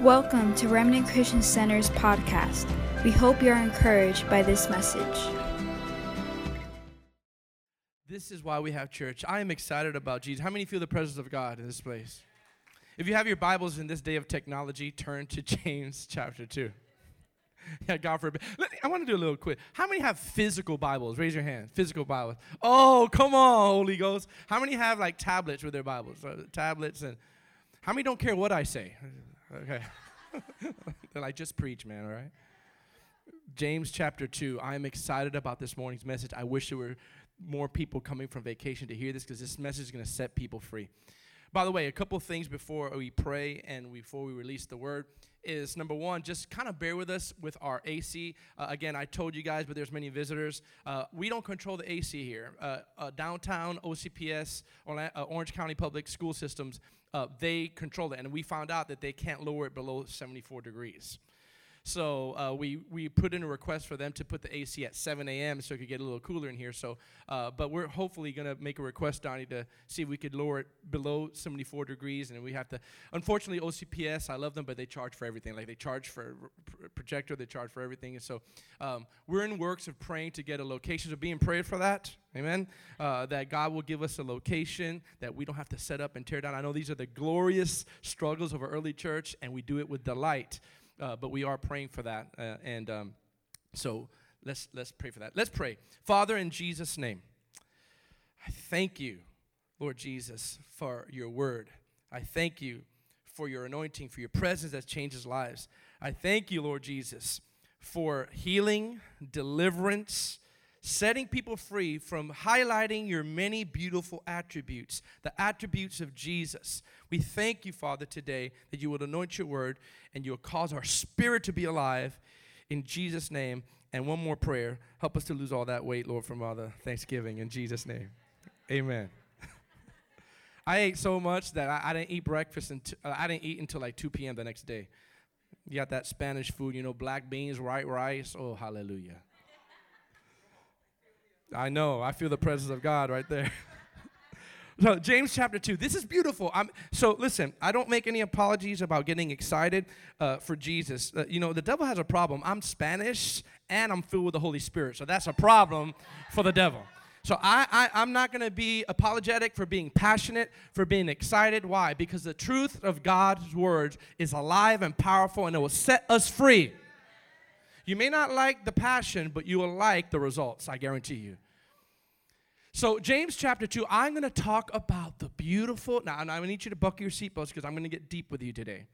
Welcome to Remnant Christian Center's podcast. We hope you're encouraged by this message. This is why we have church. I am excited about Jesus. How many feel the presence of God in this place? If you have your Bibles in this day of technology, turn to James chapter 2. Yeah, God forbid. Let- I want to do a little quick. How many have physical Bibles? Raise your hand. Physical Bibles. Oh, come on, Holy Ghost. How many have like tablets with their Bibles? Uh, tablets and how many don't care what I say? Okay. They're just preach, man, all right? James chapter 2. I am excited about this morning's message. I wish there were more people coming from vacation to hear this because this message is going to set people free. By the way, a couple things before we pray and before we release the word is number one, just kind of bear with us with our AC. Uh, again, I told you guys, but there's many visitors. Uh, we don't control the AC here. Uh, uh, downtown OCPS, uh, Orange County Public School Systems, uh, they control it, and we found out that they can't lower it below 74 degrees. So uh, we we put in a request for them to put the AC at 7 a.m. so it could get a little cooler in here. So, uh, but we're hopefully gonna make a request, Donnie, to see if we could lower it below 74 degrees. And we have to. Unfortunately, OCPS, I love them, but they charge for everything. Like they charge for a projector, they charge for everything. And so um, we're in works of praying to get a location. So being prayed for that. Amen. Uh, that God will give us a location that we don't have to set up and tear down. I know these are the glorious struggles of our early church, and we do it with delight uh, but we are praying for that. Uh, and um, so let's let's pray for that. Let's pray, Father, in Jesus' name. I thank you, Lord Jesus, for your word. I thank you for your anointing, for your presence that changes lives. I thank you, Lord Jesus, for healing, deliverance, setting people free from highlighting your many beautiful attributes, the attributes of Jesus. We thank you, Father, today that you will anoint your word and you'll cause our spirit to be alive in Jesus' name. And one more prayer help us to lose all that weight, Lord, from all the Thanksgiving in Jesus' name. Amen. I ate so much that I, I didn't eat breakfast until uh, I didn't eat until like 2 p.m. the next day. You got that Spanish food, you know, black beans, white rice. Oh, hallelujah. I know. I feel the presence of God right there. so James chapter two. This is beautiful. I'm, so listen. I don't make any apologies about getting excited uh, for Jesus. Uh, you know, the devil has a problem. I'm Spanish and I'm filled with the Holy Spirit, so that's a problem for the devil. So I, I I'm not going to be apologetic for being passionate, for being excited. Why? Because the truth of God's words is alive and powerful, and it will set us free. You may not like the passion, but you will like the results, I guarantee you. So, James chapter 2, I'm going to talk about the beautiful. Now, and I need you to buckle your seatbelts because I'm going to get deep with you today.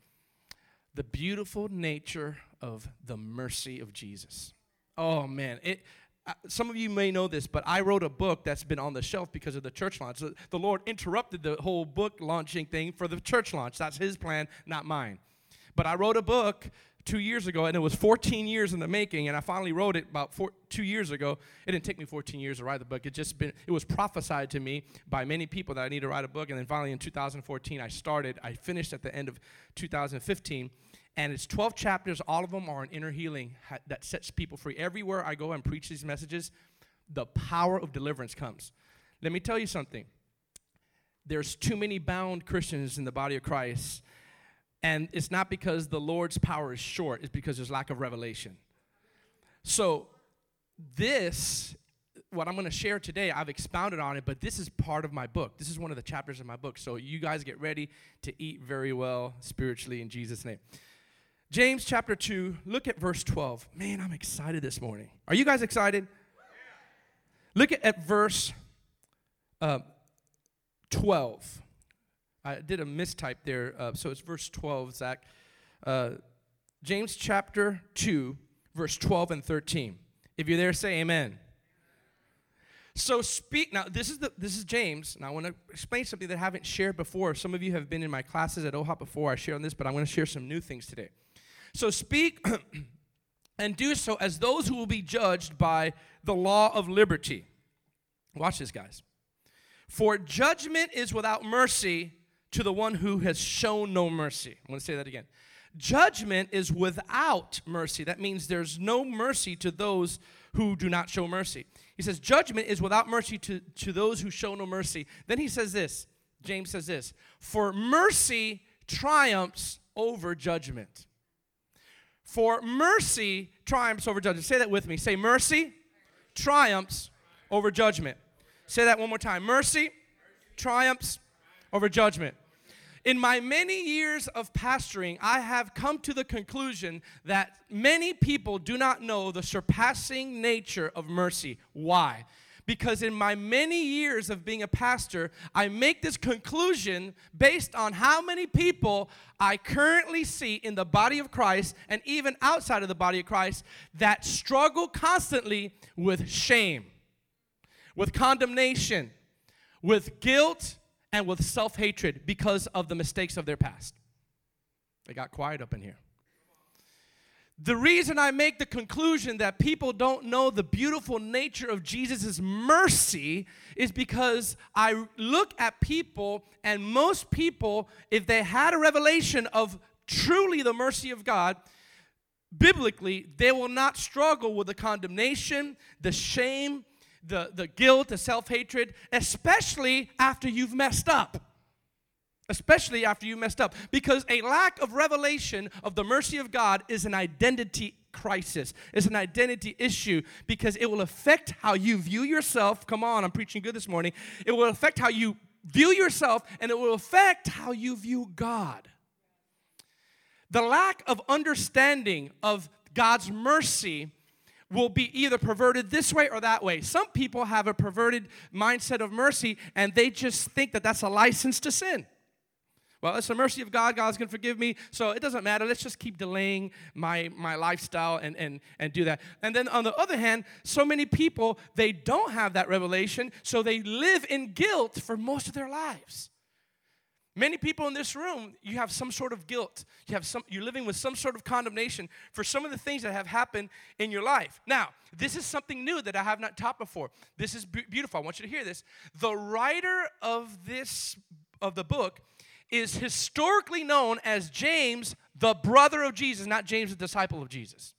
The beautiful nature of the mercy of Jesus. Oh, man. It, uh, some of you may know this, but I wrote a book that's been on the shelf because of the church launch. So the Lord interrupted the whole book launching thing for the church launch. That's His plan, not mine. But I wrote a book two years ago, and it was 14 years in the making, and I finally wrote it about four, two years ago. It didn't take me 14 years to write the book. It just been it was prophesied to me by many people that I need to write a book, and then finally in 2014 I started. I finished at the end of 2015, and it's 12 chapters. All of them are on inner healing ha- that sets people free. Everywhere I go and preach these messages, the power of deliverance comes. Let me tell you something. There's too many bound Christians in the body of Christ and it's not because the Lord's power is short, it's because there's lack of revelation. So, this, what I'm going to share today, I've expounded on it, but this is part of my book. This is one of the chapters of my book. So, you guys get ready to eat very well spiritually in Jesus' name. James chapter 2, look at verse 12. Man, I'm excited this morning. Are you guys excited? Look at, at verse uh, 12. I did a mistype there, uh, so it's verse 12, Zach. Uh, James chapter 2, verse 12 and 13. If you're there, say amen. So speak now. This is the this is James. Now I want to explain something that I haven't shared before. Some of you have been in my classes at OHOP before. I shared on this, but I'm going to share some new things today. So speak and do so as those who will be judged by the law of liberty. Watch this, guys. For judgment is without mercy to the one who has shown no mercy. I'm going to say that again. Judgment is without mercy. That means there's no mercy to those who do not show mercy. He says, Judgment is without mercy to, to those who show no mercy. Then he says this James says this For mercy triumphs over judgment. For mercy triumphs over judgment. Say that with me. Say, mercy triumphs over judgment. Say that one more time. Mercy triumphs over judgment. In my many years of pastoring, I have come to the conclusion that many people do not know the surpassing nature of mercy. Why? Because in my many years of being a pastor, I make this conclusion based on how many people I currently see in the body of Christ and even outside of the body of Christ that struggle constantly with shame, with condemnation, with guilt, and with self hatred because of the mistakes of their past. They got quiet up in here. The reason I make the conclusion that people don't know the beautiful nature of Jesus' mercy is because I look at people, and most people, if they had a revelation of truly the mercy of God, biblically, they will not struggle with the condemnation, the shame, the, the guilt, the self hatred, especially after you've messed up. Especially after you messed up. Because a lack of revelation of the mercy of God is an identity crisis. It's an identity issue because it will affect how you view yourself. Come on, I'm preaching good this morning. It will affect how you view yourself and it will affect how you view God. The lack of understanding of God's mercy will be either perverted this way or that way. Some people have a perverted mindset of mercy and they just think that that's a license to sin. Well, it's the mercy of God. God's going to forgive me. So it doesn't matter. Let's just keep delaying my, my lifestyle and, and, and do that. And then on the other hand, so many people, they don't have that revelation. So they live in guilt for most of their lives. Many people in this room, you have some sort of guilt. You have some you're living with some sort of condemnation for some of the things that have happened in your life. Now, this is something new that I have not taught before. This is beautiful. I want you to hear this. The writer of this of the book is historically known as James, the brother of Jesus, not James the disciple of Jesus.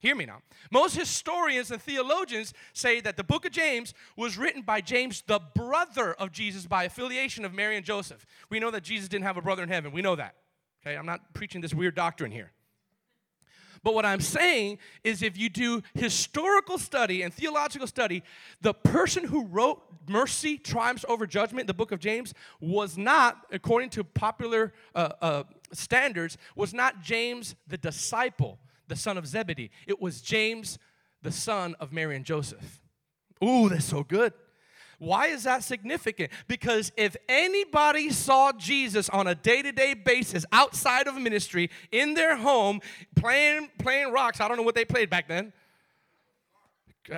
Hear me now. Most historians and theologians say that the book of James was written by James, the brother of Jesus, by affiliation of Mary and Joseph. We know that Jesus didn't have a brother in heaven. We know that. Okay, I'm not preaching this weird doctrine here. But what I'm saying is if you do historical study and theological study, the person who wrote Mercy Triumphs Over Judgment, the book of James, was not, according to popular uh, uh, standards, was not James the disciple the son of Zebedee. It was James, the son of Mary and Joseph. Ooh, that's so good. Why is that significant? Because if anybody saw Jesus on a day-to-day basis outside of ministry in their home playing playing rocks, I don't know what they played back then.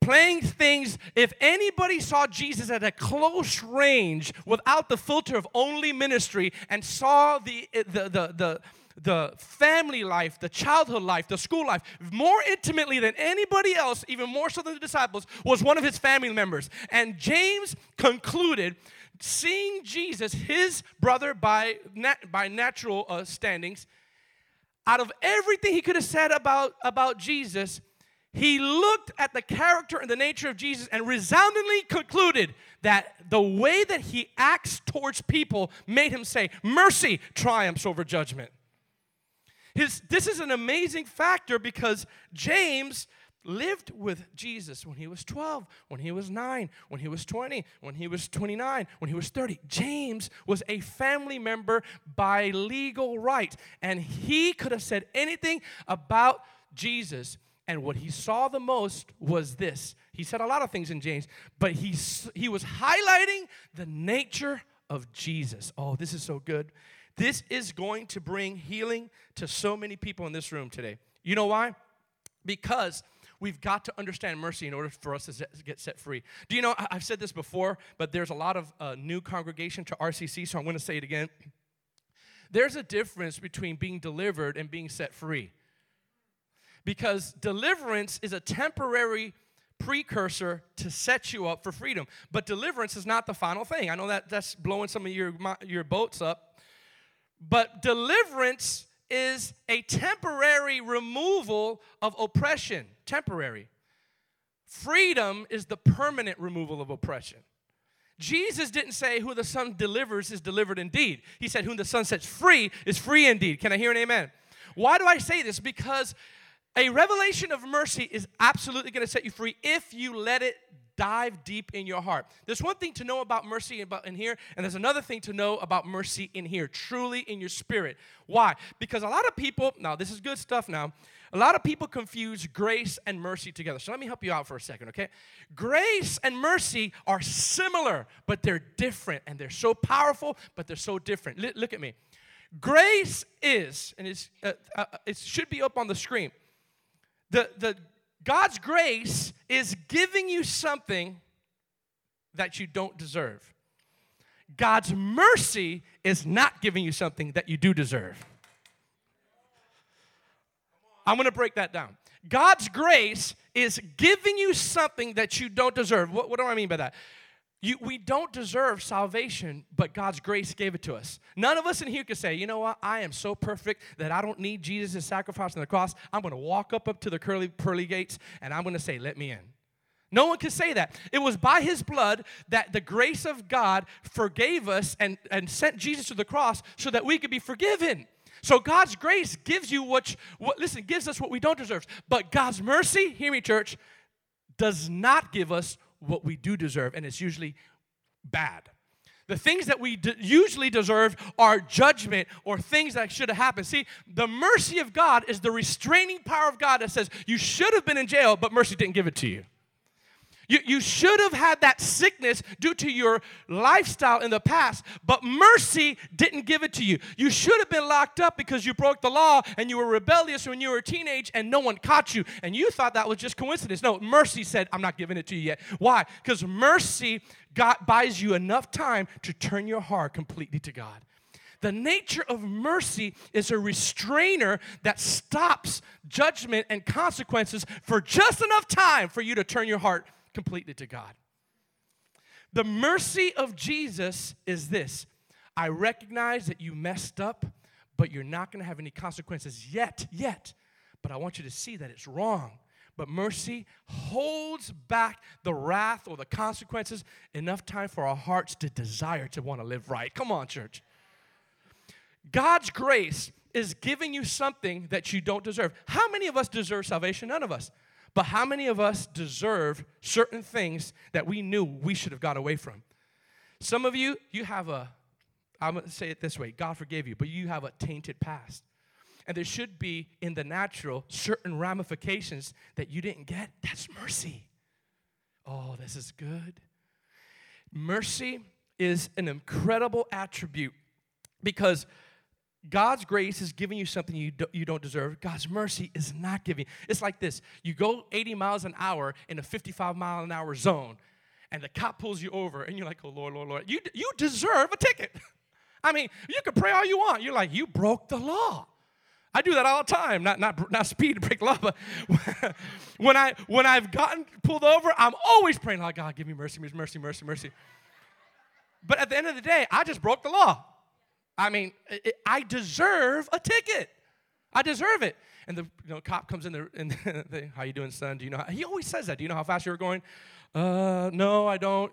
playing things, if anybody saw Jesus at a close range without the filter of only ministry and saw the the the, the the family life, the childhood life, the school life, more intimately than anybody else, even more so than the disciples, was one of his family members. And James concluded seeing Jesus, his brother by, nat- by natural uh, standings, out of everything he could have said about, about Jesus, he looked at the character and the nature of Jesus and resoundingly concluded that the way that he acts towards people made him say, Mercy triumphs over judgment. His, this is an amazing factor because James lived with Jesus when he was 12, when he was 9, when he was 20, when he was 29, when he was 30. James was a family member by legal right, and he could have said anything about Jesus. And what he saw the most was this. He said a lot of things in James, but he, he was highlighting the nature of Jesus. Oh, this is so good. This is going to bring healing to so many people in this room today. You know why? Because we've got to understand mercy in order for us to get set free. Do you know, I've said this before, but there's a lot of uh, new congregation to RCC, so I'm going to say it again. There's a difference between being delivered and being set free. Because deliverance is a temporary precursor to set you up for freedom. But deliverance is not the final thing. I know that that's blowing some of your, your boats up. But deliverance is a temporary removal of oppression. Temporary. Freedom is the permanent removal of oppression. Jesus didn't say, Who the Son delivers is delivered indeed. He said, Whom the Son sets free is free indeed. Can I hear an amen? Why do I say this? Because a revelation of mercy is absolutely going to set you free if you let it dive deep in your heart. There's one thing to know about mercy in here, and there's another thing to know about mercy in here, truly in your spirit. Why? Because a lot of people, now this is good stuff now, a lot of people confuse grace and mercy together. So let me help you out for a second, okay? Grace and mercy are similar, but they're different, and they're so powerful, but they're so different. L- look at me. Grace is, and it's, uh, uh, it should be up on the screen. The, the God's grace is giving you something that you don't deserve. God's mercy is not giving you something that you do deserve. I'm gonna break that down. God's grace is giving you something that you don't deserve. What, what do I mean by that? You, we don't deserve salvation, but God's grace gave it to us. None of us in here can say, you know what, I am so perfect that I don't need Jesus' sacrifice on the cross. I'm going to walk up, up to the curly, pearly gates and I'm going to say, let me in. No one can say that. It was by his blood that the grace of God forgave us and, and sent Jesus to the cross so that we could be forgiven. So God's grace gives you what, what listen, gives us what we don't deserve. But God's mercy, hear me, church, does not give us what we do deserve, and it's usually bad. The things that we usually deserve are judgment or things that should have happened. See, the mercy of God is the restraining power of God that says you should have been in jail, but mercy didn't give it to you. You, you should have had that sickness due to your lifestyle in the past, but mercy didn't give it to you. You should have been locked up because you broke the law and you were rebellious when you were a teenage and no one caught you. And you thought that was just coincidence. No, mercy said, I'm not giving it to you yet. Why? Because mercy God buys you enough time to turn your heart completely to God. The nature of mercy is a restrainer that stops judgment and consequences for just enough time for you to turn your heart completely to God. The mercy of Jesus is this I recognize that you messed up, but you're not going to have any consequences yet, yet. But I want you to see that it's wrong. But mercy holds back the wrath or the consequences enough time for our hearts to desire to want to live right. Come on, church. God's grace is giving you something that you don't deserve. How many of us deserve salvation? None of us. But how many of us deserve certain things that we knew we should have got away from? Some of you, you have a, I'm to say it this way God forgave you, but you have a tainted past. And there should be, in the natural, certain ramifications that you didn't get. That's mercy. Oh, this is good. Mercy is an incredible attribute because God's grace is giving you something you, do, you don't deserve. God's mercy is not giving. It's like this you go 80 miles an hour in a 55 mile an hour zone, and the cop pulls you over, and you're like, oh, Lord, Lord, Lord. You, you deserve a ticket. I mean, you can pray all you want. You're like, you broke the law. I do that all the time. Not, not, not speed to break law, but when, I, when I've gotten pulled over, I'm always praying, oh, God, give me mercy, mercy, mercy, mercy. But at the end of the day, I just broke the law. I mean, I deserve a ticket. I deserve it. And the you know, cop comes in there and the, how you doing, son? Do you know? How, he always says that. Do you know how fast you were going? Uh, no, I don't.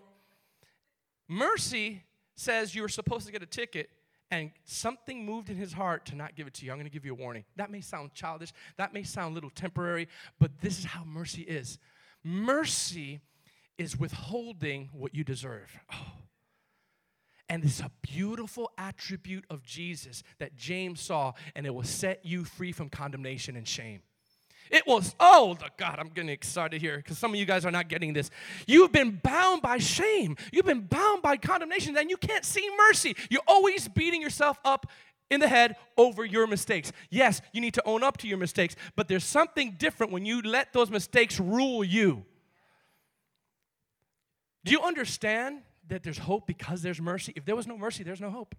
Mercy says you were supposed to get a ticket and something moved in his heart to not give it to you. I'm going to give you a warning. That may sound childish, that may sound a little temporary, but this is how mercy is. Mercy is withholding what you deserve. Oh, and it's a beautiful attribute of Jesus that James saw, and it will set you free from condemnation and shame. It was, oh, God, I'm getting excited here because some of you guys are not getting this. You've been bound by shame, you've been bound by condemnation, and you can't see mercy. You're always beating yourself up in the head over your mistakes. Yes, you need to own up to your mistakes, but there's something different when you let those mistakes rule you. Do you understand that there's hope because there's mercy. If there was no mercy, there's no hope.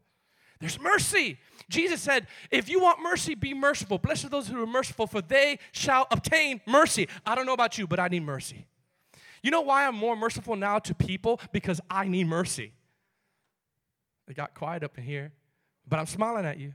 There's mercy. Jesus said, If you want mercy, be merciful. Blessed are those who are merciful, for they shall obtain mercy. I don't know about you, but I need mercy. You know why I'm more merciful now to people? Because I need mercy. It got quiet up in here, but I'm smiling at you.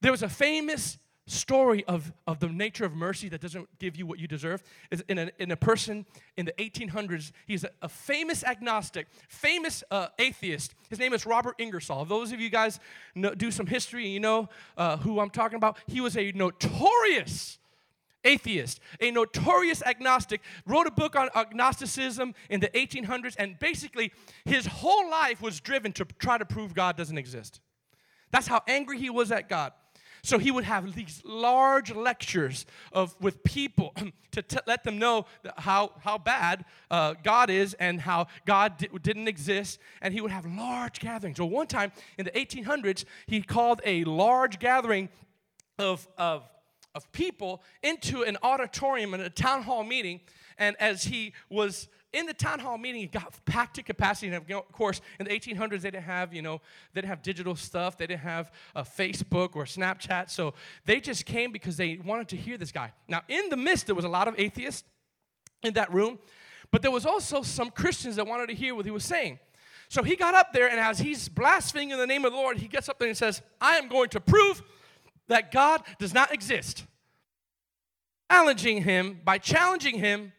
There was a famous story of, of the nature of mercy that doesn't give you what you deserve is in a, in a person in the 1800s. He's a, a famous agnostic, famous uh, atheist. His name is Robert Ingersoll. Those of you guys know, do some history you know uh, who I'm talking about, he was a notorious atheist, a notorious agnostic, wrote a book on agnosticism in the 1800s, and basically his whole life was driven to try to prove God doesn't exist. That's how angry he was at God. So he would have these large lectures of with people to t- let them know how, how bad uh, God is and how God di- didn't exist. And he would have large gatherings. So one time in the 1800s, he called a large gathering of, of of people into an auditorium in a town hall meeting. And as he was in the town hall meeting, it got packed to capacity. And of course, in the 1800s, they didn't have, you know, they didn't have digital stuff. They didn't have a Facebook or Snapchat. So they just came because they wanted to hear this guy. Now, in the midst, there was a lot of atheists in that room, but there was also some Christians that wanted to hear what he was saying. So he got up there, and as he's blaspheming in the name of the Lord, he gets up there and says, I am going to prove that God does not exist. Challenging him by challenging him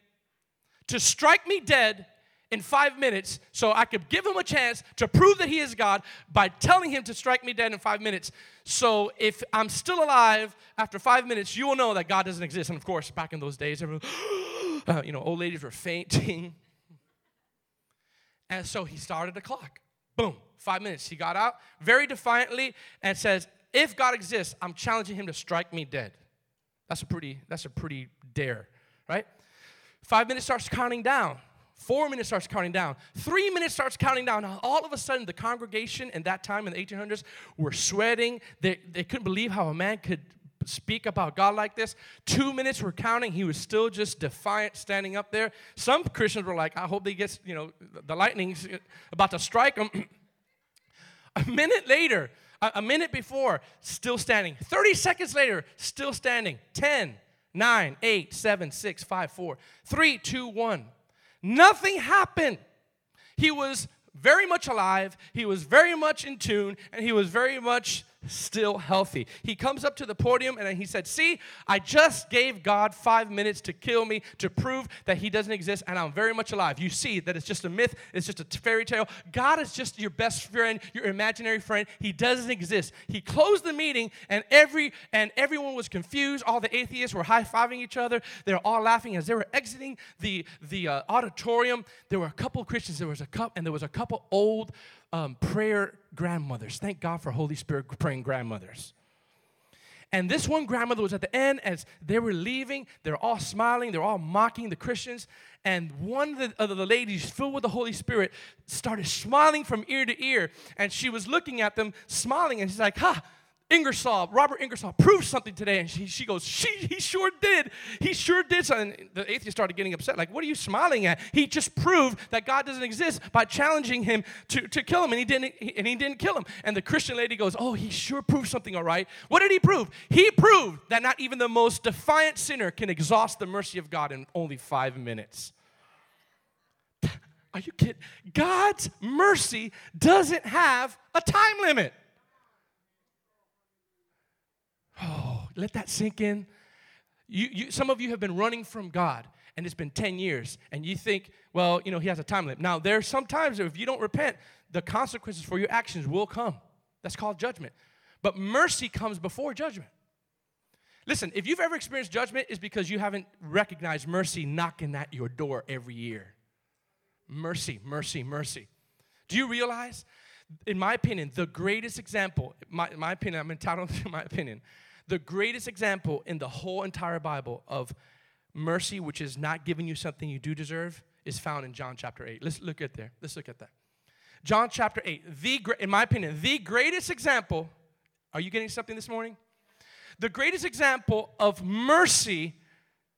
to strike me dead in five minutes so I could give him a chance to prove that he is God by telling him to strike me dead in five minutes. So if I'm still alive after five minutes, you will know that God doesn't exist. And of course, back in those days, everyone, uh, you know, old ladies were fainting. And so he started the clock. Boom, five minutes. He got out very defiantly and says, if God exists, I'm challenging him to strike me dead. That's a pretty, that's a pretty dare, right? Five minutes starts counting down. Four minutes starts counting down. Three minutes starts counting down. All of a sudden, the congregation in that time in the 1800s were sweating. They, they couldn't believe how a man could speak about God like this. Two minutes were counting. He was still just defiant standing up there. Some Christians were like, I hope they get, you know, the lightning's about to strike them. a minute later, a, a minute before, still standing. 30 seconds later, still standing. 10, 9, 8, 7, 6, 5, 4, 3, 2, 1. Nothing happened. He was very much alive, he was very much in tune, and he was very much still healthy. He comes up to the podium and he said, See, I just gave God five minutes to kill me to prove that He doesn't exist and I'm very much alive. You see that it's just a myth, it's just a fairy tale. God is just your best friend, your imaginary friend. He doesn't exist. He closed the meeting and every and everyone was confused. All the atheists were high-fiving each other. They were all laughing as they were exiting the, the uh, auditorium. There were a couple Christians, there was a couple, and there was a couple old um, prayer grandmothers. Thank God for Holy Spirit praying grandmothers. And this one grandmother was at the end as they were leaving. They're all smiling. They're all mocking the Christians. And one of the, of the, ladies, filled with the Holy Spirit, started smiling from ear to ear. And she was looking at them, smiling. And she's like, Ha, Ingersoll, Robert Ingersoll, proved something today. And she, she goes, she, he sure did. He sure did. And the atheist started getting upset. Like, what are you smiling at? He just proved that God doesn't exist by challenging him to, to kill him. And he, didn't, and he didn't kill him. And the Christian lady goes, oh, he sure proved something, all right. What did he prove? He proved that not even the most defiant sinner can exhaust the mercy of God in only five minutes. Are you kidding? God's mercy doesn't have a time limit. Oh, let that sink in. You, you, some of you have been running from God and it's been 10 years and you think, well, you know, he has a time limit. Now, there's sometimes if you don't repent, the consequences for your actions will come. That's called judgment. But mercy comes before judgment. Listen, if you've ever experienced judgment, it's because you haven't recognized mercy knocking at your door every year. Mercy, mercy, mercy. Do you realize, in my opinion, the greatest example, my, my opinion, I'm entitled to my opinion, the greatest example in the whole entire Bible of mercy, which is not giving you something you do deserve, is found in John chapter 8. Let's look at there. Let's look at that. John chapter 8, the in my opinion, the greatest example. Are you getting something this morning? The greatest example of mercy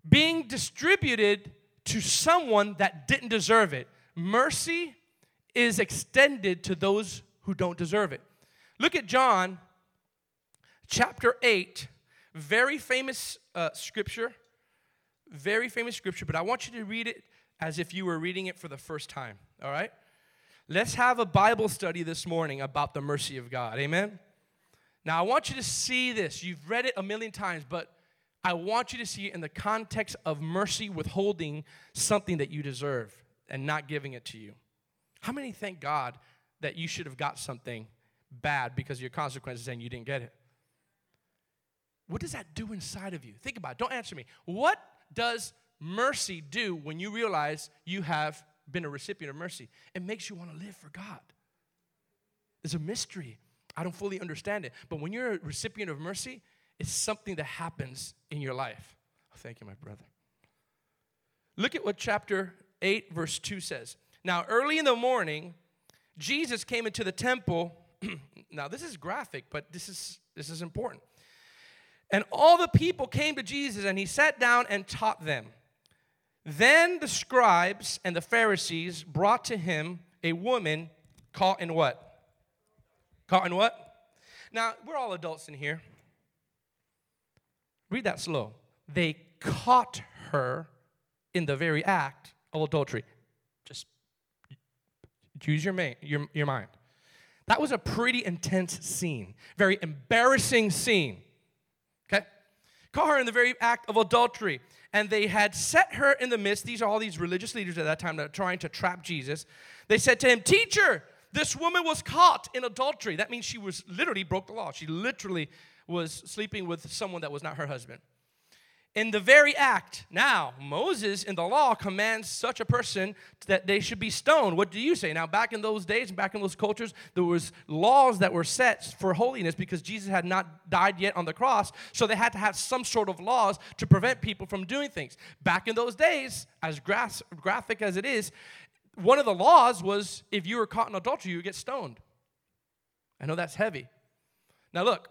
being distributed to someone that didn't deserve it. Mercy is extended to those who don't deserve it. Look at John chapter 8, very famous uh, scripture, very famous scripture, but I want you to read it as if you were reading it for the first time, all right? Let's have a Bible study this morning about the mercy of God, amen? Now, I want you to see this. You've read it a million times, but I want you to see it in the context of mercy withholding something that you deserve and not giving it to you. How many thank God that you should have got something bad because your consequences and you didn't get it? What does that do inside of you? Think about it. Don't answer me. What does mercy do when you realize you have been a recipient of mercy? It makes you want to live for God. It's a mystery. I don't fully understand it. But when you're a recipient of mercy, it's something that happens in your life. Oh, thank you, my brother. Look at what chapter 8, verse 2 says. Now, early in the morning, Jesus came into the temple. now, this is graphic, but this is, this is important. And all the people came to Jesus, and he sat down and taught them. Then the scribes and the Pharisees brought to him a woman caught in what? Caught in what? Now, we're all adults in here. Read that slow. They caught her in the very act of adultery. Just use your, ma- your, your mind. That was a pretty intense scene, very embarrassing scene. Okay? Caught her in the very act of adultery. And they had set her in the midst. These are all these religious leaders at that time that are trying to trap Jesus. They said to him, Teacher, this woman was caught in adultery. That means she was literally broke the law. She literally was sleeping with someone that was not her husband. In the very act, now Moses in the law commands such a person that they should be stoned. What do you say? Now, back in those days, back in those cultures, there was laws that were set for holiness because Jesus had not died yet on the cross, so they had to have some sort of laws to prevent people from doing things. Back in those days, as graphic as it is, one of the laws was if you were caught in adultery, you would get stoned. I know that's heavy. Now, look,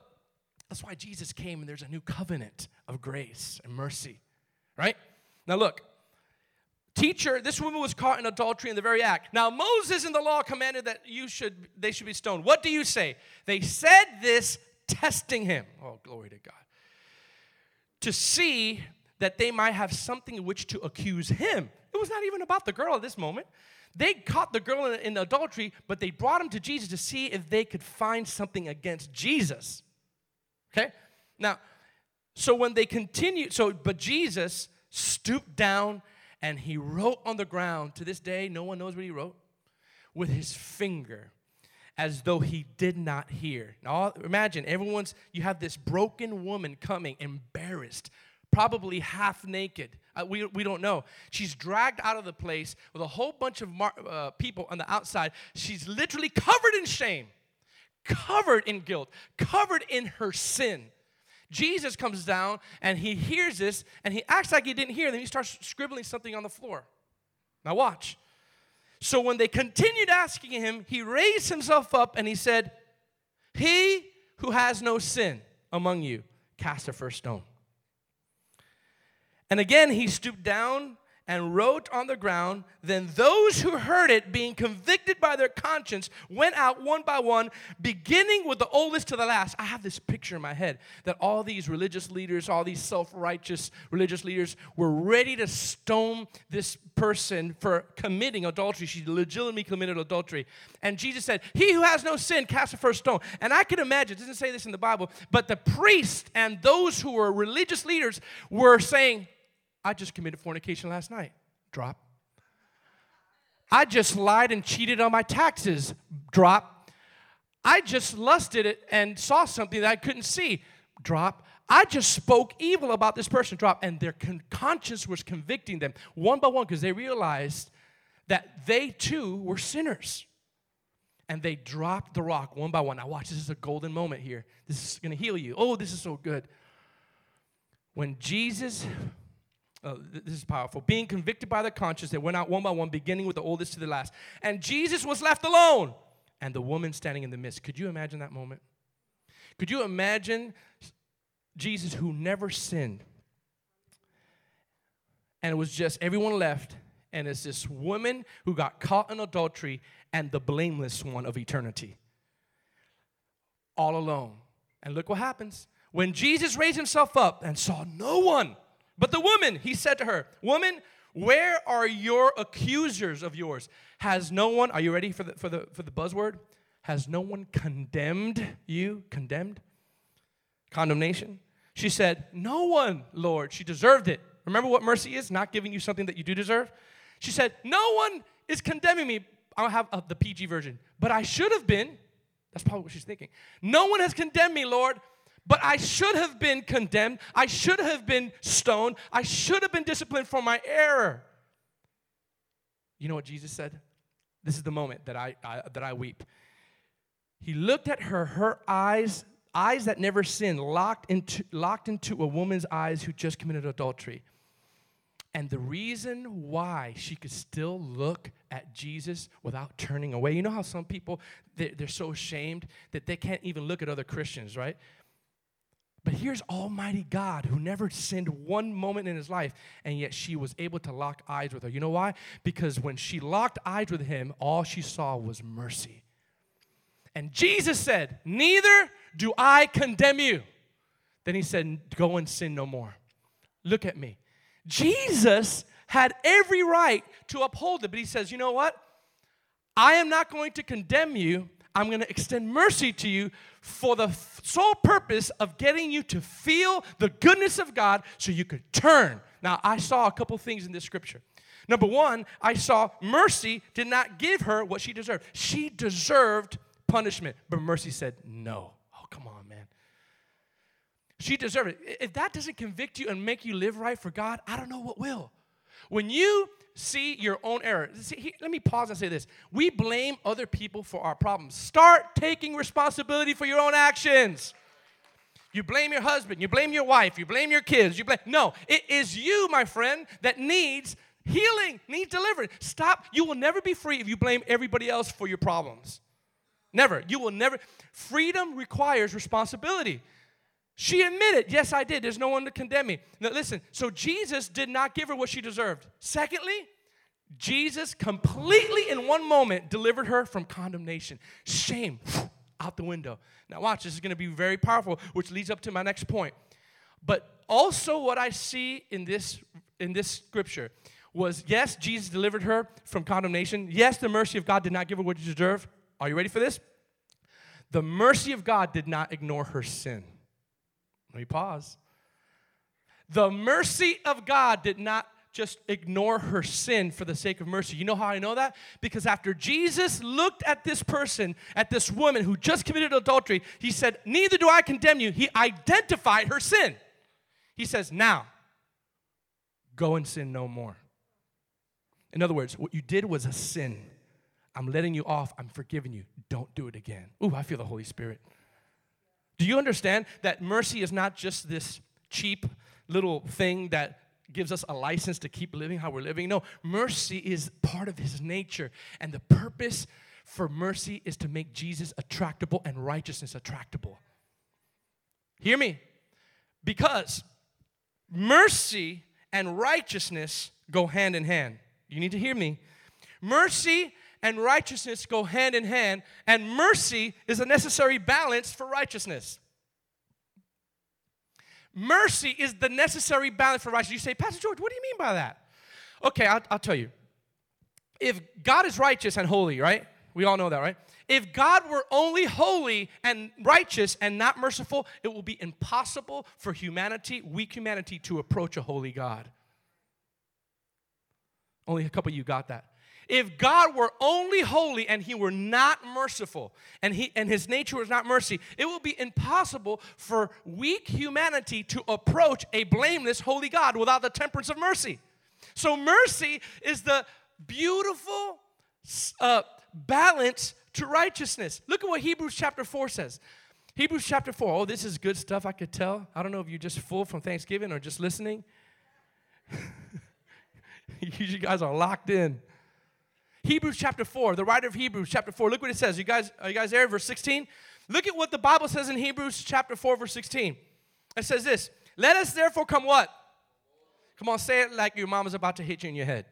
that's why Jesus came and there's a new covenant of grace and mercy, right? Now, look, teacher, this woman was caught in adultery in the very act. Now, Moses in the law commanded that you should, they should be stoned. What do you say? They said this testing him. Oh, glory to God. To see that they might have something in which to accuse him. It was not even about the girl at this moment. They caught the girl in, in adultery, but they brought him to Jesus to see if they could find something against Jesus. Okay? Now, so when they continued, so, but Jesus stooped down and he wrote on the ground. To this day, no one knows what he wrote. With his finger, as though he did not hear. Now, imagine everyone's, you have this broken woman coming, embarrassed, probably half naked. Uh, we, we don't know. She's dragged out of the place with a whole bunch of mar- uh, people on the outside. She's literally covered in shame, covered in guilt, covered in her sin. Jesus comes down and he hears this and he acts like he didn't hear. Then he starts scribbling something on the floor. Now, watch. So, when they continued asking him, he raised himself up and he said, He who has no sin among you, cast the first stone. And again, he stooped down and wrote on the ground. Then those who heard it, being convicted by their conscience, went out one by one, beginning with the oldest to the last. I have this picture in my head that all these religious leaders, all these self righteous religious leaders, were ready to stone this person for committing adultery. She legitimately committed adultery. And Jesus said, He who has no sin, cast the first stone. And I can imagine, it doesn't say this in the Bible, but the priest and those who were religious leaders were saying, I just committed fornication last night. Drop. I just lied and cheated on my taxes. Drop. I just lusted it and saw something that I couldn't see. Drop. I just spoke evil about this person. Drop. And their con- conscience was convicting them one by one because they realized that they too were sinners. And they dropped the rock one by one. Now, watch, this is a golden moment here. This is going to heal you. Oh, this is so good. When Jesus uh, this is powerful. Being convicted by the conscience, they went out one by one, beginning with the oldest to the last. And Jesus was left alone, and the woman standing in the midst. Could you imagine that moment? Could you imagine Jesus who never sinned? And it was just everyone left, and it's this woman who got caught in adultery and the blameless one of eternity. All alone. And look what happens. When Jesus raised himself up and saw no one, but the woman, he said to her, Woman, where are your accusers of yours? Has no one, are you ready for the, for the, for the buzzword? Has no one condemned you? Condemned? Condemnation. She said, No one, Lord. She deserved it. Remember what mercy is? Not giving you something that you do deserve. She said, No one is condemning me. I don't have uh, the PG version, but I should have been. That's probably what she's thinking. No one has condemned me, Lord, but I should have been condemned. I should have been stoned. I should have been disciplined for my error. You know what Jesus said? This is the moment that I, I that I weep. He looked at her, her eyes, eyes that never sinned, locked into, locked into a woman's eyes who just committed adultery. And the reason why she could still look at Jesus without turning away, you know how some people, they're, they're so ashamed that they can't even look at other Christians, right? But here's Almighty God who never sinned one moment in his life, and yet she was able to lock eyes with her. You know why? Because when she locked eyes with him, all she saw was mercy. And Jesus said, Neither do I condemn you. Then he said, Go and sin no more. Look at me. Jesus had every right to uphold it, but he says, You know what? I am not going to condemn you. I'm going to extend mercy to you for the sole purpose of getting you to feel the goodness of God so you could turn. Now, I saw a couple things in this scripture. Number one, I saw mercy did not give her what she deserved. She deserved punishment, but mercy said no. Oh, come on, man. She deserved it. If that doesn't convict you and make you live right for God, I don't know what will. When you see your own error. See, he, let me pause and say this. We blame other people for our problems. Start taking responsibility for your own actions. You blame your husband, you blame your wife, you blame your kids, you blame No, it is you, my friend, that needs healing, needs deliverance. Stop. You will never be free if you blame everybody else for your problems. Never. You will never. Freedom requires responsibility. She admitted, Yes, I did. There's no one to condemn me. Now, listen, so Jesus did not give her what she deserved. Secondly, Jesus completely in one moment delivered her from condemnation. Shame out the window. Now, watch, this is going to be very powerful, which leads up to my next point. But also, what I see in this, in this scripture was yes, Jesus delivered her from condemnation. Yes, the mercy of God did not give her what she deserved. Are you ready for this? The mercy of God did not ignore her sin. Let me pause. The mercy of God did not just ignore her sin for the sake of mercy. You know how I know that? Because after Jesus looked at this person, at this woman who just committed adultery, he said, Neither do I condemn you. He identified her sin. He says, Now, go and sin no more. In other words, what you did was a sin. I'm letting you off. I'm forgiving you. Don't do it again. Ooh, I feel the Holy Spirit. Do you understand that mercy is not just this cheap little thing that gives us a license to keep living how we're living? No, mercy is part of his nature. And the purpose for mercy is to make Jesus attractable and righteousness attractable. Hear me. Because mercy and righteousness go hand in hand. You need to hear me. Mercy and righteousness go hand in hand, and mercy is a necessary balance for righteousness. Mercy is the necessary balance for righteousness. You say, Pastor George, what do you mean by that? Okay, I'll, I'll tell you. If God is righteous and holy, right? We all know that, right? If God were only holy and righteous and not merciful, it will be impossible for humanity, weak humanity, to approach a holy God. Only a couple of you got that. If God were only holy and he were not merciful and he and his nature was not mercy, it will be impossible for weak humanity to approach a blameless holy God without the temperance of mercy. So mercy is the beautiful uh, balance to righteousness. Look at what Hebrews chapter 4 says. Hebrews chapter 4. Oh, this is good stuff, I could tell. I don't know if you're just full from Thanksgiving or just listening. you guys are locked in. Hebrews chapter 4, the writer of Hebrews chapter 4, look what it says. You guys, are you guys there? Verse 16. Look at what the Bible says in Hebrews chapter 4, verse 16. It says this Let us therefore come what? Come on, say it like your mom is about to hit you in your head.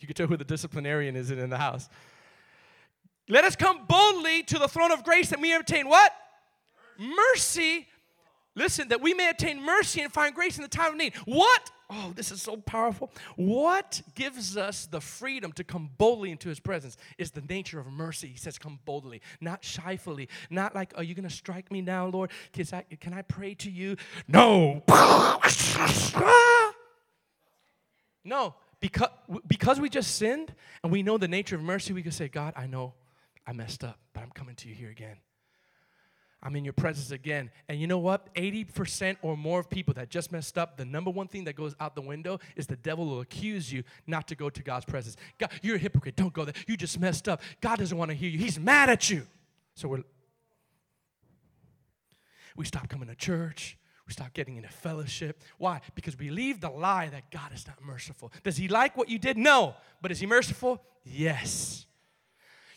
You can tell who the disciplinarian is in the house. Let us come boldly to the throne of grace that we obtain what? Mercy. mercy. Listen, that we may obtain mercy and find grace in the time of need. What Oh, this is so powerful. What gives us the freedom to come boldly into his presence is the nature of mercy. He says, Come boldly, not shyfully, not like, oh, Are you going to strike me now, Lord? Can I, can I pray to you? No. no, because, because we just sinned and we know the nature of mercy, we can say, God, I know I messed up, but I'm coming to you here again. I'm in your presence again. And you know what? 80% or more of people that just messed up, the number one thing that goes out the window is the devil will accuse you not to go to God's presence. God, you're a hypocrite. Don't go there. You just messed up. God doesn't want to hear you. He's mad at you. So we're we stop coming to church. We stop getting into fellowship. Why? Because we leave the lie that God is not merciful. Does he like what you did? No. But is he merciful? Yes.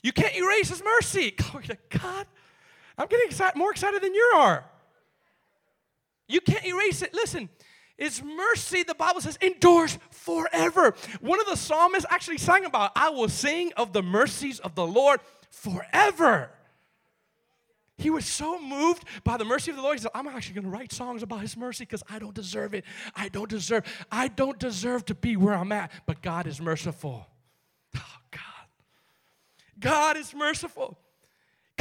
You can't erase his mercy. Glory to God. I'm getting excited, more excited than you are. You can't erase it. Listen, it's mercy, the Bible says, endures forever. One of the psalmists actually sang about, I will sing of the mercies of the Lord forever. He was so moved by the mercy of the Lord. He said, I'm actually going to write songs about his mercy because I don't deserve it. I don't deserve, I don't deserve to be where I'm at, but God is merciful. Oh, God. God is merciful.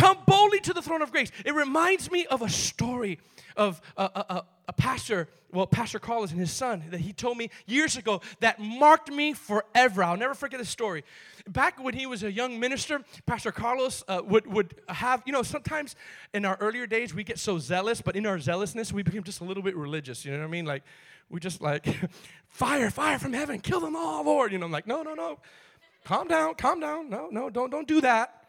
Come boldly to the throne of grace. It reminds me of a story of a, a, a, pastor, well, Pastor Carlos and his son, that he told me years ago that marked me forever. I'll never forget the story. Back when he was a young minister, Pastor Carlos uh, would, would have, you know, sometimes in our earlier days we get so zealous, but in our zealousness we became just a little bit religious. You know what I mean? Like, we just like, fire, fire from heaven, kill them all, Lord. You know, I'm like, no, no, no. Calm down, calm down. No, no, don't, don't do that.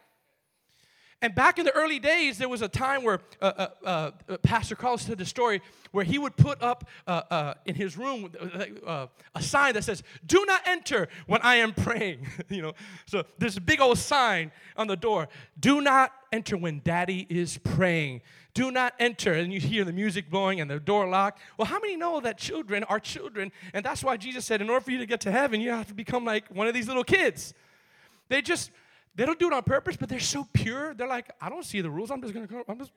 And back in the early days, there was a time where uh, uh, uh, Pastor Carlos said the story where he would put up uh, uh, in his room uh, a sign that says, "Do not enter when I am praying." you know, so this big old sign on the door: "Do not enter when Daddy is praying." Do not enter, and you hear the music blowing and the door locked. Well, how many know that children are children, and that's why Jesus said, in order for you to get to heaven, you have to become like one of these little kids. They just they don't do it on purpose, but they're so pure. They're like, I don't see the rules. I'm just gonna come. I'm just.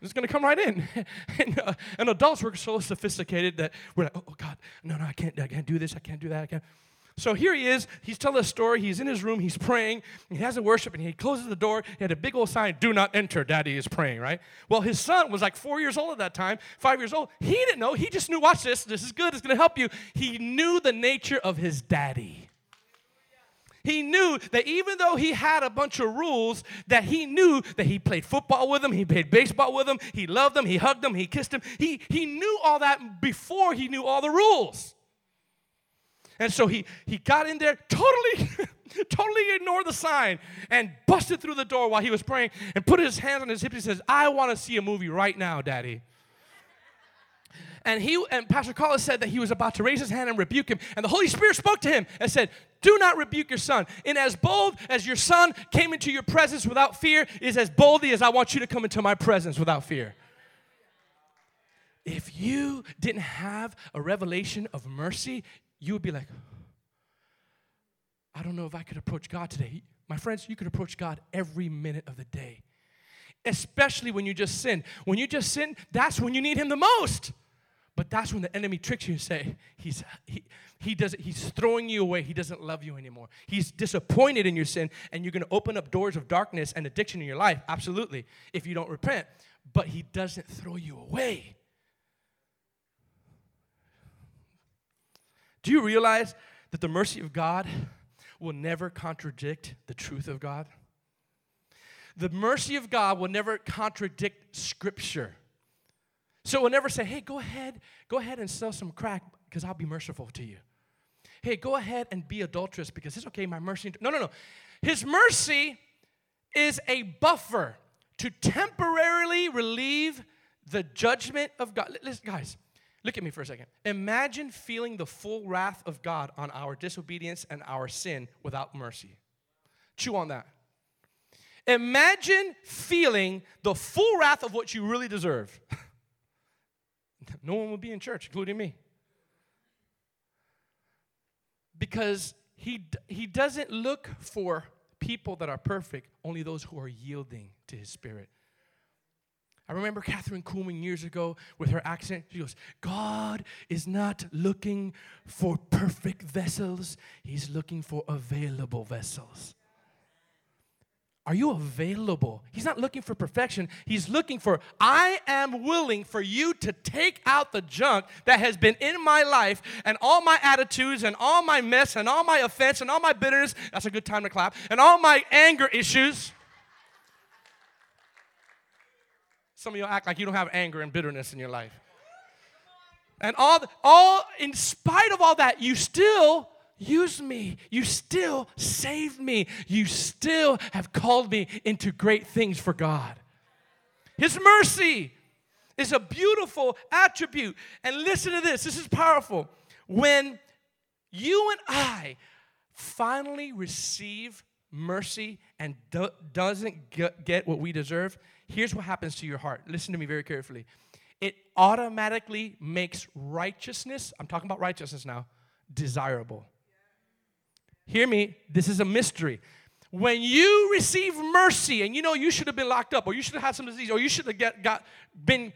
It's going to come right in. and, uh, and, adults were so sophisticated that we're like, oh, oh, God, no, no, I can't, I can't do this. I can't do that. I can't. So here he is. He's telling a story. He's in his room. He's praying. He has a worship, and he closes the door. He had a big old sign, "Do not enter." Daddy is praying. Right. Well, his son was like four years old at that time, five years old. He didn't know. He just knew. Watch this. This is good. It's going to help you. He knew the nature of his daddy. He knew that even though he had a bunch of rules, that he knew that he played football with them, he played baseball with them, he loved them, he hugged them, he kissed them. He, he knew all that before he knew all the rules. And so he, he got in there, totally, totally ignored the sign, and busted through the door while he was praying and put his hands on his hips. He says, I want to see a movie right now, Daddy. And he and Pastor Carlos said that he was about to raise his hand and rebuke him. And the Holy Spirit spoke to him and said, Do not rebuke your son. In as bold as your son came into your presence without fear, is as boldly as I want you to come into my presence without fear. If you didn't have a revelation of mercy, you would be like, I don't know if I could approach God today. My friends, you could approach God every minute of the day, especially when you just sin. When you just sin, that's when you need Him the most. But that's when the enemy tricks you and say, he's, he, he does, he's throwing you away. He doesn't love you anymore. He's disappointed in your sin, and you're going to open up doors of darkness and addiction in your life, absolutely, if you don't repent. But he doesn't throw you away. Do you realize that the mercy of God will never contradict the truth of God? The mercy of God will never contradict Scripture. So we'll never say, hey, go ahead, go ahead and sell some crack because I'll be merciful to you. Hey, go ahead and be adulterous because it's okay, my mercy. No, no, no. His mercy is a buffer to temporarily relieve the judgment of God. Listen, guys, look at me for a second. Imagine feeling the full wrath of God on our disobedience and our sin without mercy. Chew on that. Imagine feeling the full wrath of what you really deserve. no one would be in church, including me. Because he, he doesn't look for people that are perfect, only those who are yielding to his spirit. I remember Kathryn Kuhlman years ago with her accent. She goes, God is not looking for perfect vessels, He's looking for available vessels. Are you available? He's not looking for perfection. He's looking for, I am willing for you to take out the junk that has been in my life and all my attitudes and all my mess and all my offense and all my bitterness. That's a good time to clap. And all my anger issues. Some of you act like you don't have anger and bitterness in your life. And all, all in spite of all that, you still use me. You still saved me. You still have called me into great things for God. His mercy is a beautiful attribute. And listen to this this is powerful. When you and I finally receive mercy and do, doesn't get, get what we deserve, here's what happens to your heart. Listen to me very carefully. It automatically makes righteousness, I'm talking about righteousness now, desirable. Hear me, this is a mystery. When you receive mercy and you know you should have been locked up or you should have had some disease or you should have get, got, been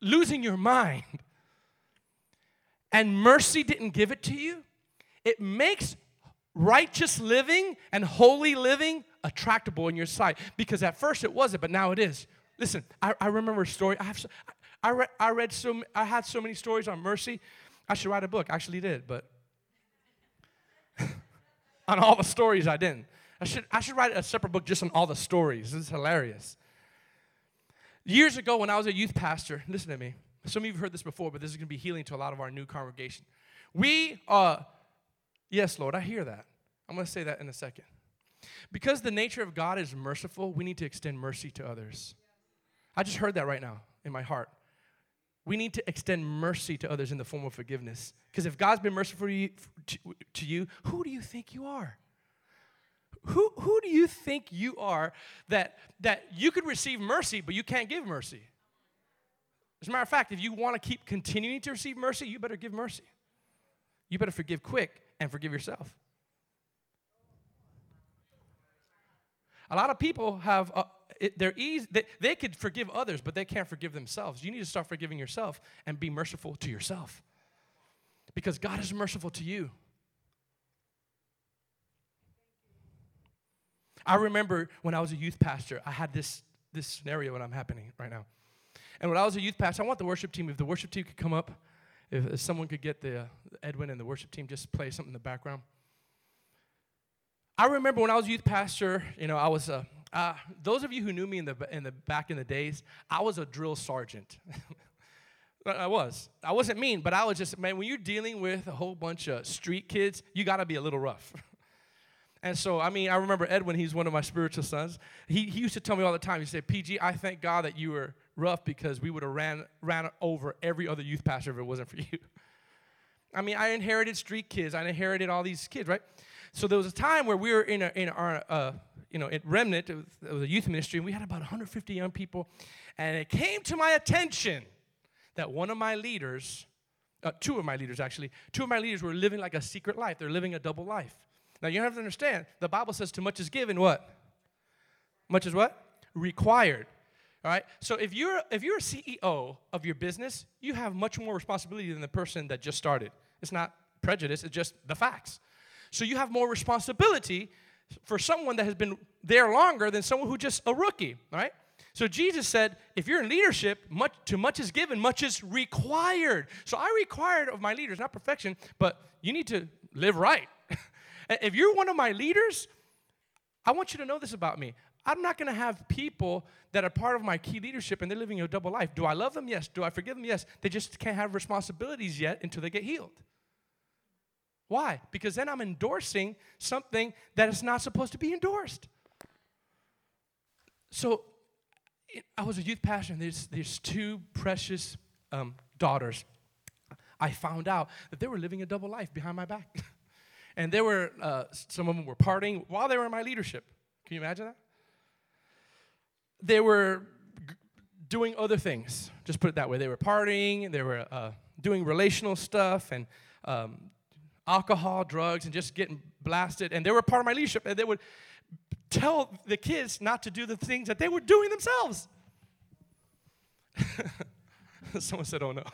losing your mind and mercy didn't give it to you, it makes righteous living and holy living attractable in your sight because at first it wasn't, but now it is. Listen, I, I remember a story. I, have so, I, read, I read so I had so many stories on mercy. I should write a book. I actually did, but on all the stories I didn't. I should, I should write a separate book just on all the stories. This is hilarious. Years ago, when I was a youth pastor, listen to me. Some of you have heard this before, but this is going to be healing to a lot of our new congregation. We, uh, yes, Lord, I hear that. I'm going to say that in a second. Because the nature of God is merciful, we need to extend mercy to others. I just heard that right now in my heart. We need to extend mercy to others in the form of forgiveness. Because if God's been merciful to you, to, you, who do you think you are? Who, who do you think you are that, that you could receive mercy, but you can't give mercy? As a matter of fact, if you want to keep continuing to receive mercy, you better give mercy. You better forgive quick and forgive yourself. A lot of people have uh, it, they're easy, they, they could forgive others, but they can't forgive themselves. You need to start forgiving yourself and be merciful to yourself because God is merciful to you. I remember when I was a youth pastor, I had this, this scenario when I'm happening right now. And when I was a youth pastor, I want the worship team, if the worship team could come up, if, if someone could get the uh, Edwin and the worship team, just play something in the background. I remember when I was a youth pastor, you know, I was a, uh, those of you who knew me in the, in the back in the days, I was a drill sergeant. I was. I wasn't mean, but I was just, man, when you're dealing with a whole bunch of street kids, you got to be a little rough. and so, I mean, I remember Edwin, he's one of my spiritual sons. He, he used to tell me all the time, he said, PG, I thank God that you were rough because we would have ran, ran over every other youth pastor if it wasn't for you. I mean, I inherited street kids, I inherited all these kids, right? So there was a time where we were in, a, in our, uh, you know, at Remnant, it was, a youth ministry, and we had about 150 young people. And it came to my attention that one of my leaders, uh, two of my leaders actually, two of my leaders were living like a secret life. They're living a double life. Now you have to understand, the Bible says too much is given, what? Much is what? Required. All right. So if you're if you're a CEO of your business, you have much more responsibility than the person that just started. It's not prejudice, it's just the facts. So you have more responsibility for someone that has been there longer than someone who just a rookie, right? So Jesus said, if you're in leadership, much too much is given, much is required. So I required of my leaders, not perfection, but you need to live right. if you're one of my leaders, I want you to know this about me. I'm not going to have people that are part of my key leadership and they're living a double life. Do I love them? Yes. Do I forgive them? Yes. They just can't have responsibilities yet until they get healed. Why? Because then I'm endorsing something that is not supposed to be endorsed. So I was a youth pastor, and there's, there's two precious um, daughters. I found out that they were living a double life behind my back. and they were, uh, some of them were partying while they were in my leadership. Can you imagine that? They were g- doing other things, just put it that way. They were partying, they were uh, doing relational stuff, and um, alcohol, drugs, and just getting blasted. And they were part of my leadership, and they would tell the kids not to do the things that they were doing themselves. Someone said, oh no.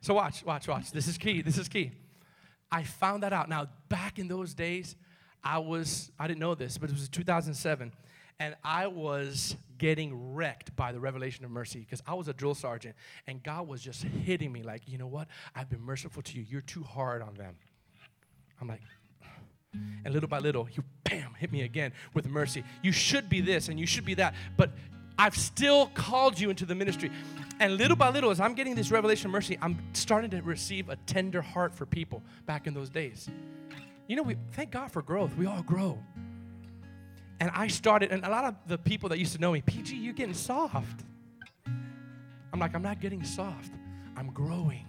So watch, watch, watch. This is key. This is key. I found that out. Now, back in those days, I was, I didn't know this, but it was 2007. And I was getting wrecked by the revelation of mercy because I was a drill sergeant and God was just hitting me like, you know what? I've been merciful to you. You're too hard on them. I'm like, and little by little, you bam, hit me again with mercy. You should be this and you should be that, but I've still called you into the ministry. And little by little, as I'm getting this revelation of mercy, I'm starting to receive a tender heart for people back in those days. You know, we thank God for growth. We all grow. And I started, and a lot of the people that used to know me, PG, you're getting soft. I'm like, I'm not getting soft. I'm growing.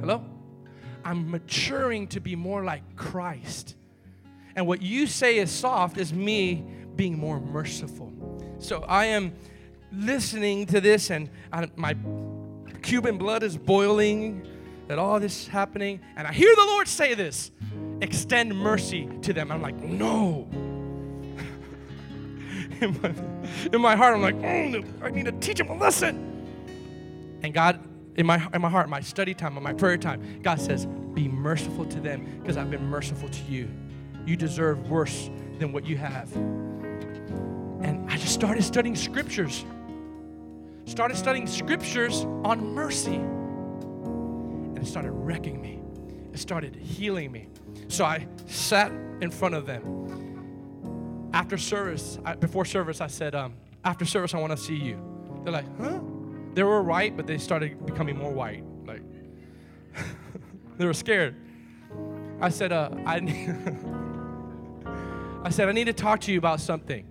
Hello? I'm maturing to be more like Christ. And what you say is soft is me being more merciful. So I am listening to this, and I, my Cuban blood is boiling at all this is happening. And I hear the Lord say this extend mercy to them. I'm like, no. in, my, in my heart, I'm like, oh, I need to teach them a lesson. And God, in my, in my heart, my study time, my prayer time, God says, be merciful to them because I've been merciful to you. You deserve worse than what you have. And I just started studying scriptures. Started studying scriptures on mercy. And it started wrecking me. It started healing me. So I sat in front of them. After service, I, before service, I said, um, after service, I want to see you. They're like, huh? They were white, but they started becoming more white. Like, they were scared. I said, uh, I, I said, I need to talk to you about something.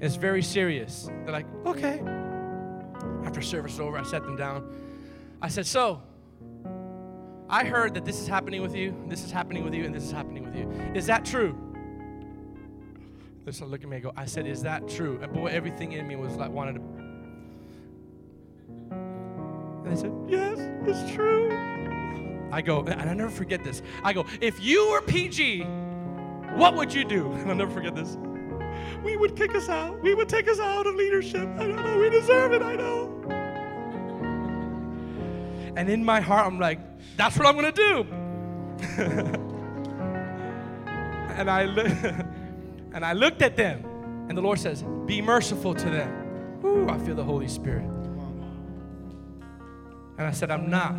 It's very serious. They're like, okay. After service was over, I sat them down. I said, so, I heard that this is happening with you, this is happening with you, and this is happening with you. Is that true? They started looking at me and go, I said, is that true? And boy, everything in me was like, wanted to. And they said, yes, it's true. I go, and I never forget this. I go, if you were PG, what would you do? And I'll never forget this. We would kick us out. We would take us out of leadership. I don't know. We deserve it. I know. And in my heart, I'm like, that's what I'm going to do. and I and I looked at them, and the Lord says, "Be merciful to them." Ooh, I feel the Holy Spirit. And I said, "I'm not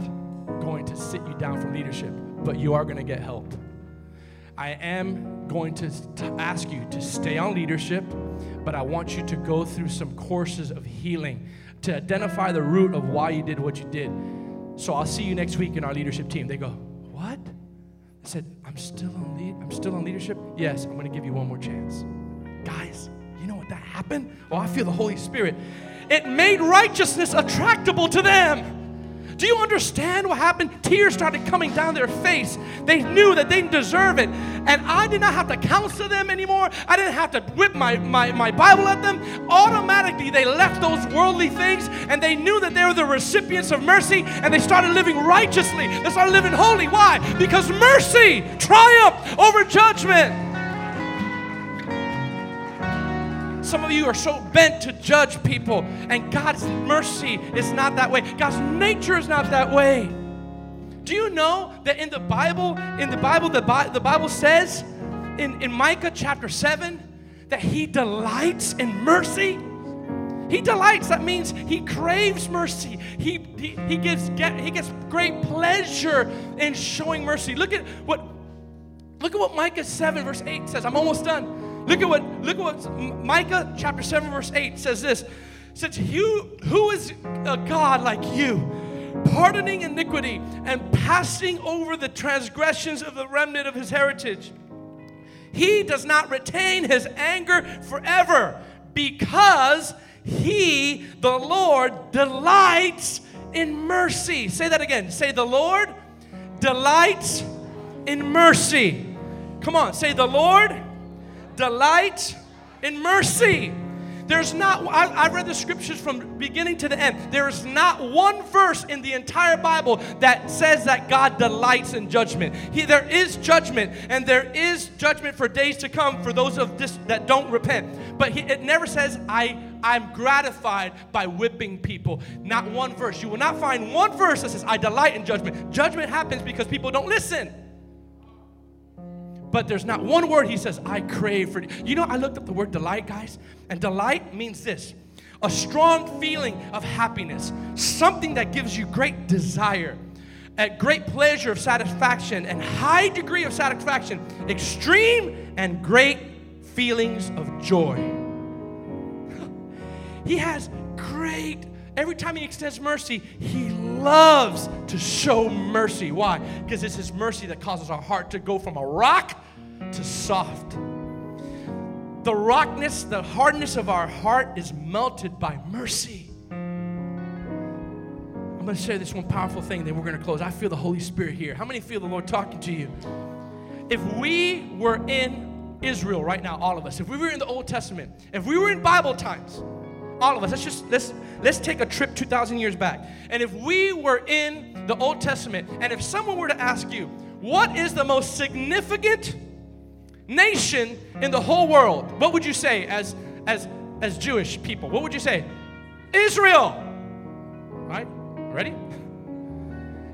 going to sit you down from leadership, but you are going to get help. I am going to ask you to stay on leadership, but I want you to go through some courses of healing to identify the root of why you did what you did." So I'll see you next week in our leadership team. They go, What? I said, I'm still on lead, I'm still on leadership. Yes, I'm gonna give you one more chance. Guys, you know what that happened? Oh, I feel the Holy Spirit. It made righteousness attractable to them. Do you understand what happened? Tears started coming down their face. They knew that they didn't deserve it. And I did not have to counsel them anymore. I didn't have to whip my, my, my Bible at them. Automatically, they left those worldly things and they knew that they were the recipients of mercy and they started living righteously. They started living holy. Why? Because mercy triumphed over judgment. Some of you are so bent to judge people, and God's mercy is not that way. God's nature is not that way. Do you know that in the Bible, in the Bible, the, Bi- the Bible says in, in Micah chapter 7 that he delights in mercy? He delights. That means he craves mercy. He, he, he, gets, get, he gets great pleasure in showing mercy. Look at what look at what Micah 7 verse 8 says. I'm almost done. Look at what look at what Micah chapter 7 verse 8 says this. Says who, who is a God like you? Pardoning iniquity and passing over the transgressions of the remnant of his heritage. He does not retain his anger forever because he, the Lord, delights in mercy. Say that again. Say, the Lord delights in mercy. Come on, say, the Lord delight in mercy. There's not, I, have read the scriptures from beginning to the end. There is not one verse in the entire Bible that says that God delights in judgment. He, there is judgment, and there is judgment for days to come for those of this that don't repent. But he, it never says, I I'm gratified by whipping people. Not one verse. You will not find one verse that says, I delight in judgment. Judgment happens because people don't listen. But there's not one word he says, I crave for. You know, I looked up the word delight, guys, and delight means this a strong feeling of happiness, something that gives you great desire, a great pleasure of satisfaction, and high degree of satisfaction, extreme and great feelings of joy. He has great Every time he extends mercy, he loves to show mercy. Why? Because it's his mercy that causes our heart to go from a rock to soft. The rockness, the hardness of our heart is melted by mercy. I'm going to share this one powerful thing, then we're going to close. I feel the Holy Spirit here. How many feel the Lord talking to you? If we were in Israel right now, all of us, if we were in the Old Testament, if we were in Bible times, all of us let's just let's let's take a trip 2000 years back. And if we were in the old testament and if someone were to ask you what is the most significant nation in the whole world? What would you say as as as jewish people? What would you say? Israel. Right? Ready?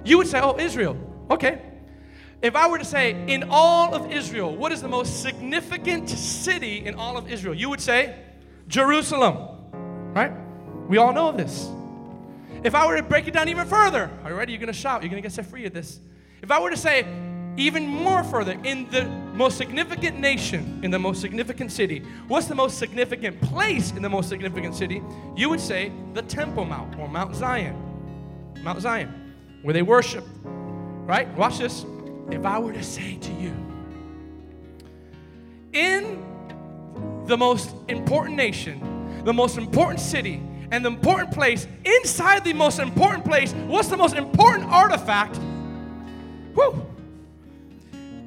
You would say oh israel. Okay. If i were to say in all of israel what is the most significant city in all of israel? You would say jerusalem. Right? We all know this. If I were to break it down even further, are you ready? You're going to shout. You're going to get set free of this. If I were to say even more further, in the most significant nation, in the most significant city, what's the most significant place in the most significant city? You would say the Temple Mount or Mount Zion. Mount Zion, where they worship. Right? Watch this. If I were to say to you, in the most important nation, the most important city and the important place, inside the most important place, what's the most important artifact? Whoo!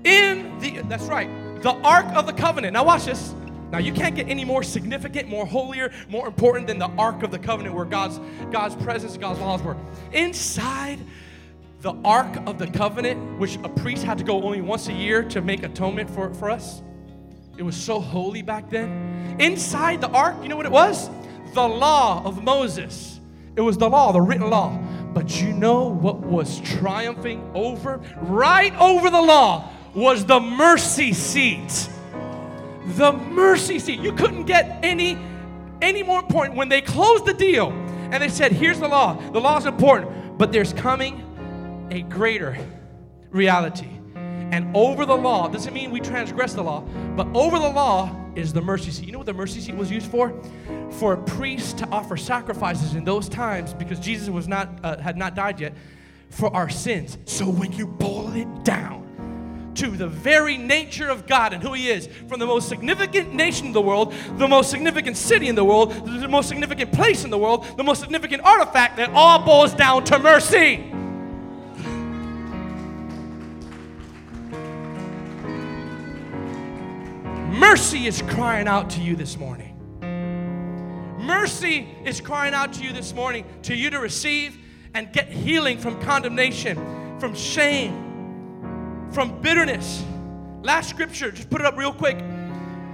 In the, that's right, the Ark of the Covenant. Now, watch this. Now, you can't get any more significant, more holier, more important than the Ark of the Covenant where God's, God's presence, God's laws were. Inside the Ark of the Covenant, which a priest had to go only once a year to make atonement for, for us, it was so holy back then. Inside the ark, you know what it was? The law of Moses. It was the law, the written law. But you know what was triumphing over? Right over the law was the mercy seat. The mercy seat. You couldn't get any any more important when they closed the deal and they said, "Here's the law. The law is important, but there's coming a greater reality." And over the law, doesn't mean we transgress the law, but over the law is the mercy seat. You know what the mercy seat was used for? For a priest to offer sacrifices in those times because Jesus was not uh, had not died yet for our sins. So when you boil it down to the very nature of God and who He is, from the most significant nation in the world, the most significant city in the world, the most significant place in the world, the most significant artifact, that all boils down to mercy. Mercy is crying out to you this morning. Mercy is crying out to you this morning to you to receive and get healing from condemnation, from shame, from bitterness. Last scripture, just put it up real quick.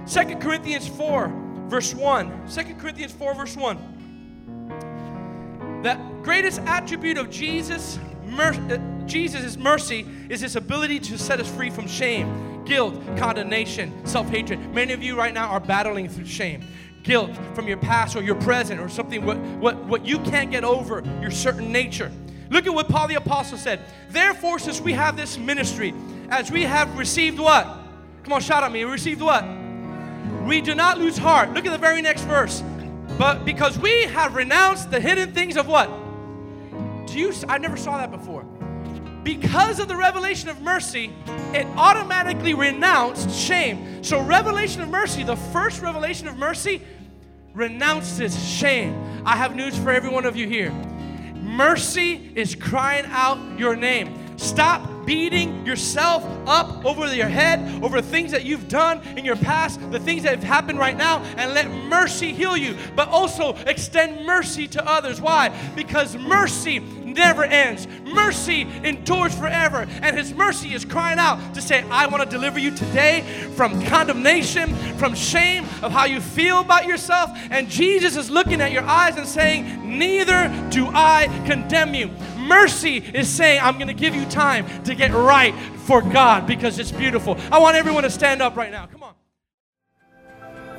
Second Corinthians 4, verse 1. 2 Corinthians 4, verse 1. The greatest attribute of Jesus, mer- uh, Jesus' mercy is his ability to set us free from shame guilt, condemnation, self hatred. Many of you right now are battling through shame. Guilt from your past or your present or something what, what, what you can't get over, your certain nature. Look at what Paul the Apostle said. Therefore, since we have this ministry, as we have received what? Come on, shout at me. We received what? We do not lose heart. Look at the very next verse. But because we have renounced the hidden things of what? Do you? I never saw that before because of the revelation of mercy, it automatically renounced shame. So, revelation of mercy, the first revelation of mercy, renounces shame. I have news for every one of you here. Mercy is crying out your name. Stop beating yourself up over your head over things that you've done in your past, the things that have happened right now, and let mercy heal you. But also extend mercy to others. Why? Because mercy never ends. Mercy endures forever. And His mercy is crying out to say, I want to deliver you today from condemnation, from shame of how you feel about yourself. And Jesus is looking at your eyes and saying, Neither do I condemn you. Mercy is saying, I'm going to give you time to get right for God because it's beautiful. I want everyone to stand up right now. Come on.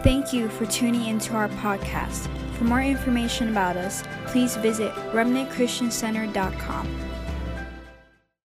Thank you for tuning into our podcast. For more information about us, please visit remnantchristiancenter.com.